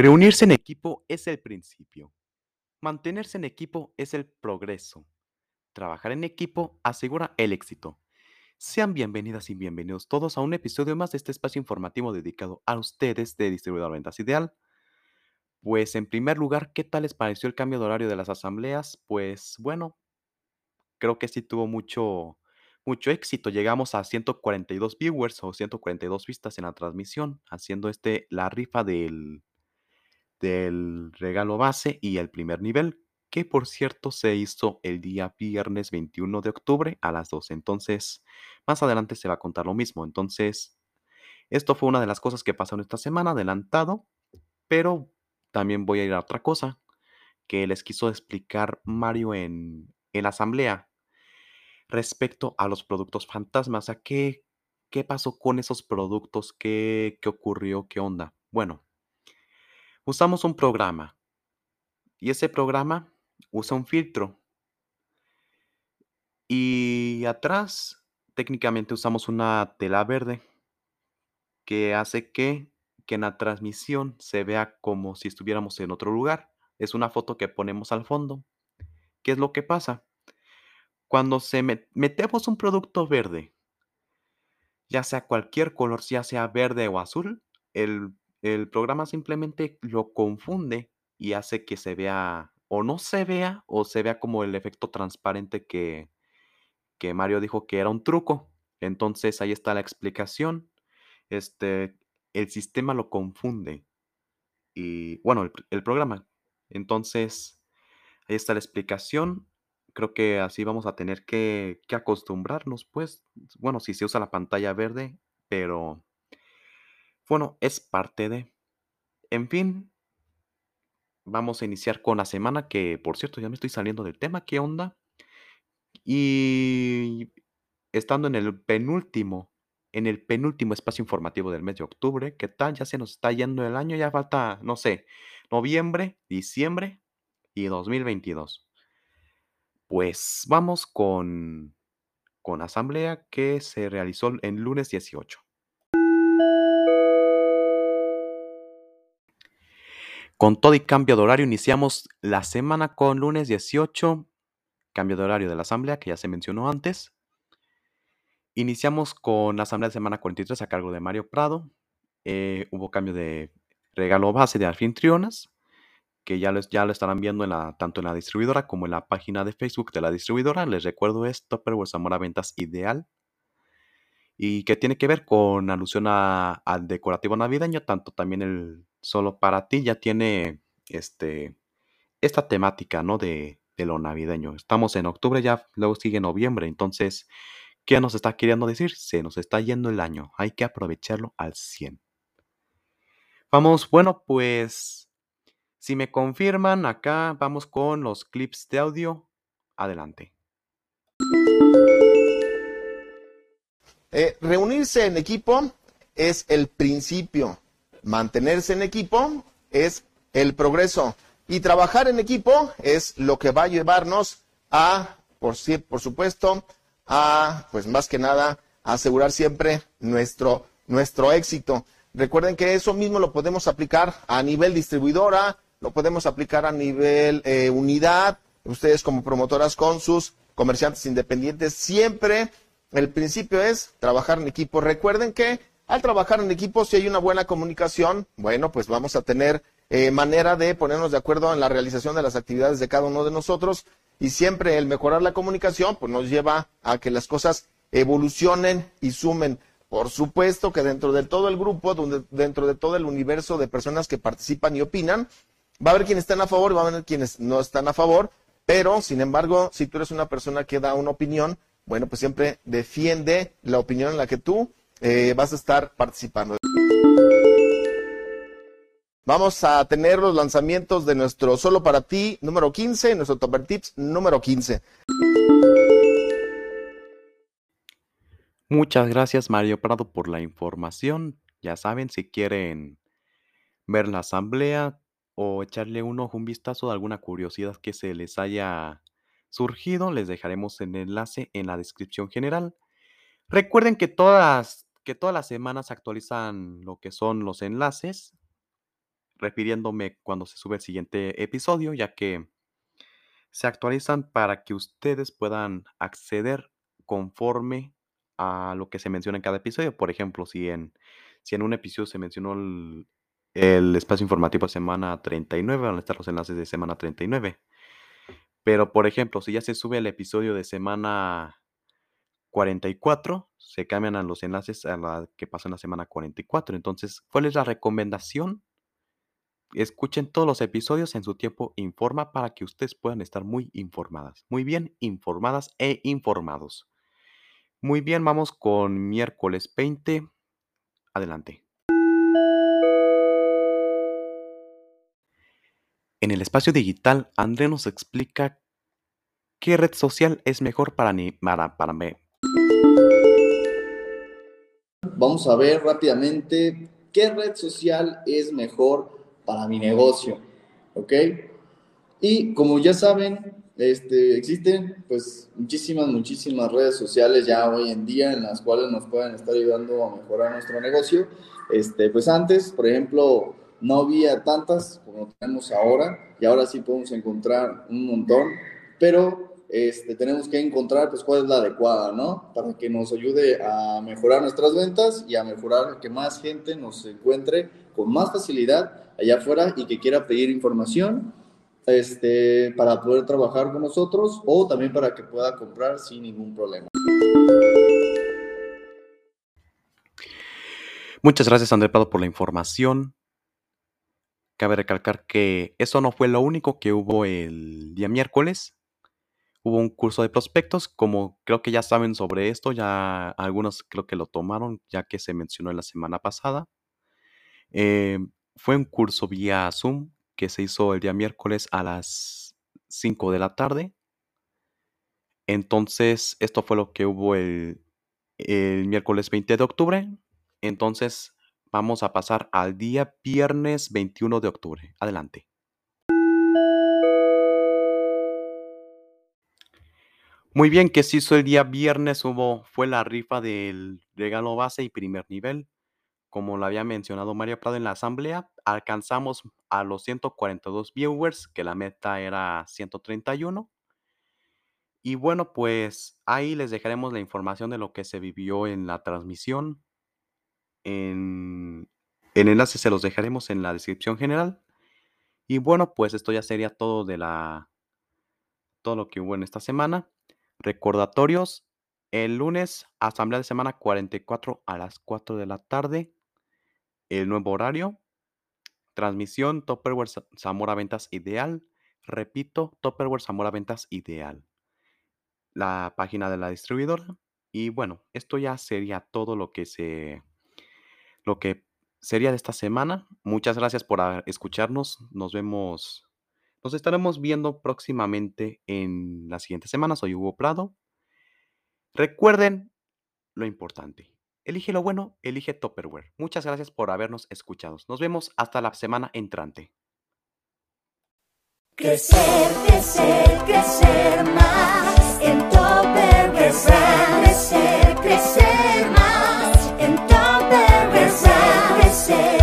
Reunirse en equipo es el principio. Mantenerse en equipo es el progreso. Trabajar en equipo asegura el éxito. Sean bienvenidas y bienvenidos todos a un episodio más de este espacio informativo dedicado a ustedes de Distribuidor Ventas Ideal. Pues en primer lugar, ¿qué tal les pareció el cambio de horario de las asambleas? Pues bueno, creo que sí tuvo mucho, mucho éxito. Llegamos a 142 viewers o 142 vistas en la transmisión, haciendo este la rifa del del regalo base y el primer nivel, que por cierto se hizo el día viernes 21 de octubre a las 12. Entonces, más adelante se va a contar lo mismo. Entonces, esto fue una de las cosas que pasaron esta semana, adelantado, pero también voy a ir a otra cosa que les quiso explicar Mario en, en la asamblea respecto a los productos fantasmas. ¿A qué, qué pasó con esos productos? ¿Qué, ¿Qué ocurrió? ¿Qué onda? Bueno, usamos un programa y ese programa usa un filtro. Y atrás técnicamente usamos una tela verde que hace que, que en la transmisión se vea como si estuviéramos en otro lugar. Es una foto que ponemos al fondo. ¿Qué es lo que pasa? Cuando se metemos un producto verde, ya sea cualquier color, ya sea verde o azul, el el programa simplemente lo confunde y hace que se vea o no se vea o se vea como el efecto transparente que, que Mario dijo que era un truco. Entonces ahí está la explicación. Este, el sistema lo confunde. Y bueno, el, programa. Entonces, ahí está la explicación. Creo que así vamos a tener que, que acostumbrarnos, pues. Bueno, si se usa la pantalla verde, pero bueno, es parte de. En fin, vamos a iniciar con la semana que, por cierto, ya me estoy saliendo del tema. ¿Qué onda? Y estando en el penúltimo, en el penúltimo espacio informativo del mes de octubre, ¿qué tal? Ya se nos está yendo el año, ya falta, no sé, noviembre, diciembre y 2022. Pues vamos con, con asamblea que se realizó el lunes 18. Con todo y cambio de horario, iniciamos la semana con lunes 18, cambio de horario de la asamblea, que ya se mencionó antes. Iniciamos con la asamblea de semana 43 a cargo de Mario Prado. Eh, hubo cambio de regalo base de anfitrionas, que ya lo, ya lo estarán viendo en la, tanto en la distribuidora como en la página de Facebook de la distribuidora. Les recuerdo es Topperware Zamora Ventas Ideal y que tiene que ver con alusión al decorativo navideño, tanto también el solo para ti ya tiene este, esta temática, ¿no? De, de lo navideño. Estamos en octubre, ya luego sigue noviembre, entonces, ¿qué nos está queriendo decir? Se nos está yendo el año, hay que aprovecharlo al 100. Vamos, bueno, pues, si me confirman, acá vamos con los clips de audio. Adelante. Eh, reunirse en equipo es el principio. Mantenerse en equipo es el progreso. Y trabajar en equipo es lo que va a llevarnos a, por, por supuesto, a, pues más que nada, asegurar siempre nuestro, nuestro éxito. Recuerden que eso mismo lo podemos aplicar a nivel distribuidora, lo podemos aplicar a nivel eh, unidad, ustedes como promotoras con sus comerciantes independientes, siempre el principio es trabajar en equipo. Recuerden que al trabajar en equipo, si hay una buena comunicación, bueno, pues vamos a tener eh, manera de ponernos de acuerdo en la realización de las actividades de cada uno de nosotros y siempre el mejorar la comunicación, pues nos lleva a que las cosas evolucionen y sumen. Por supuesto que dentro de todo el grupo, donde, dentro de todo el universo de personas que participan y opinan, va a haber quienes están a favor y va a haber quienes no están a favor, pero sin embargo, si tú eres una persona que da una opinión, bueno, pues siempre defiende la opinión en la que tú eh, vas a estar participando. Vamos a tener los lanzamientos de nuestro Solo para ti número 15, nuestro Topper Tips número 15. Muchas gracias Mario Prado por la información. Ya saben, si quieren ver la asamblea o echarle un ojo, un vistazo de alguna curiosidad que se les haya surgido, les dejaremos el enlace en la descripción general. Recuerden que todas, que todas las semanas actualizan lo que son los enlaces. refiriéndome cuando se sube el siguiente episodio, ya que se actualizan para que ustedes puedan acceder conforme a lo que se menciona en cada episodio. Por ejemplo, si en, si en un episodio se mencionó el, el espacio informativo de semana 39, van a estar los enlaces de semana 39. Pero, por ejemplo, si ya se sube el episodio de semana 44, se cambian a los enlaces a la que pasó en la semana 44. Entonces, ¿cuál es la recomendación? Escuchen todos los episodios en su tiempo informa para que ustedes puedan estar muy informadas, muy bien informadas e informados. Muy bien, vamos con miércoles 20. Adelante. En el espacio digital, André nos explica qué red social es mejor para, ni, para, para. Vamos a ver rápidamente qué red social es mejor para mi negocio, ¿ok? Y como ya saben, este, existen pues muchísimas, muchísimas redes sociales ya hoy en día en las cuales nos pueden estar ayudando a mejorar nuestro negocio. Este, pues antes, por ejemplo, no había tantas como tenemos ahora y ahora sí podemos encontrar un montón, pero este, tenemos que encontrar pues cuál es la adecuada, ¿no? Para que nos ayude a mejorar nuestras ventas y a mejorar que más gente nos encuentre con más facilidad allá afuera y que quiera pedir información este, para poder trabajar con nosotros o también para que pueda comprar sin ningún problema. Muchas gracias André Prado por la información. Cabe recalcar que eso no fue lo único que hubo el día miércoles. Hubo un curso de prospectos, como creo que ya saben sobre esto, ya algunos creo que lo tomaron, ya que se mencionó en la semana pasada. Eh, fue un curso vía Zoom que se hizo el día miércoles a las 5 de la tarde. Entonces, esto fue lo que hubo el, el miércoles 20 de octubre. Entonces, vamos a pasar al día viernes 21 de octubre. Adelante. Muy bien, que se hizo el día viernes, hubo, fue la rifa del regalo base y primer nivel. Como lo había mencionado Mario Prado en la asamblea, alcanzamos a los 142 viewers, que la meta era 131. Y bueno, pues ahí les dejaremos la información de lo que se vivió en la transmisión. En, el enlace se los dejaremos en la descripción general. Y bueno, pues esto ya sería todo de la todo lo que hubo en esta semana. Recordatorios. El lunes, asamblea de semana 44 a las 4 de la tarde. El nuevo horario. Transmisión Topperware Zamora Ventas Ideal. Repito, Topperware Zamora Ventas Ideal. La página de la distribuidora. Y bueno, esto ya sería todo lo que se lo que sería de esta semana. Muchas gracias por escucharnos. Nos vemos nos estaremos viendo próximamente en las siguientes semanas. Soy Hugo Prado. Recuerden lo importante. Elige lo bueno, elige Topperware. Muchas gracias por habernos escuchado. Nos vemos hasta la semana entrante. Crecer, crecer, crecer más en Topperware. Crecer, crecer, crecer más en Topperware. Crecer.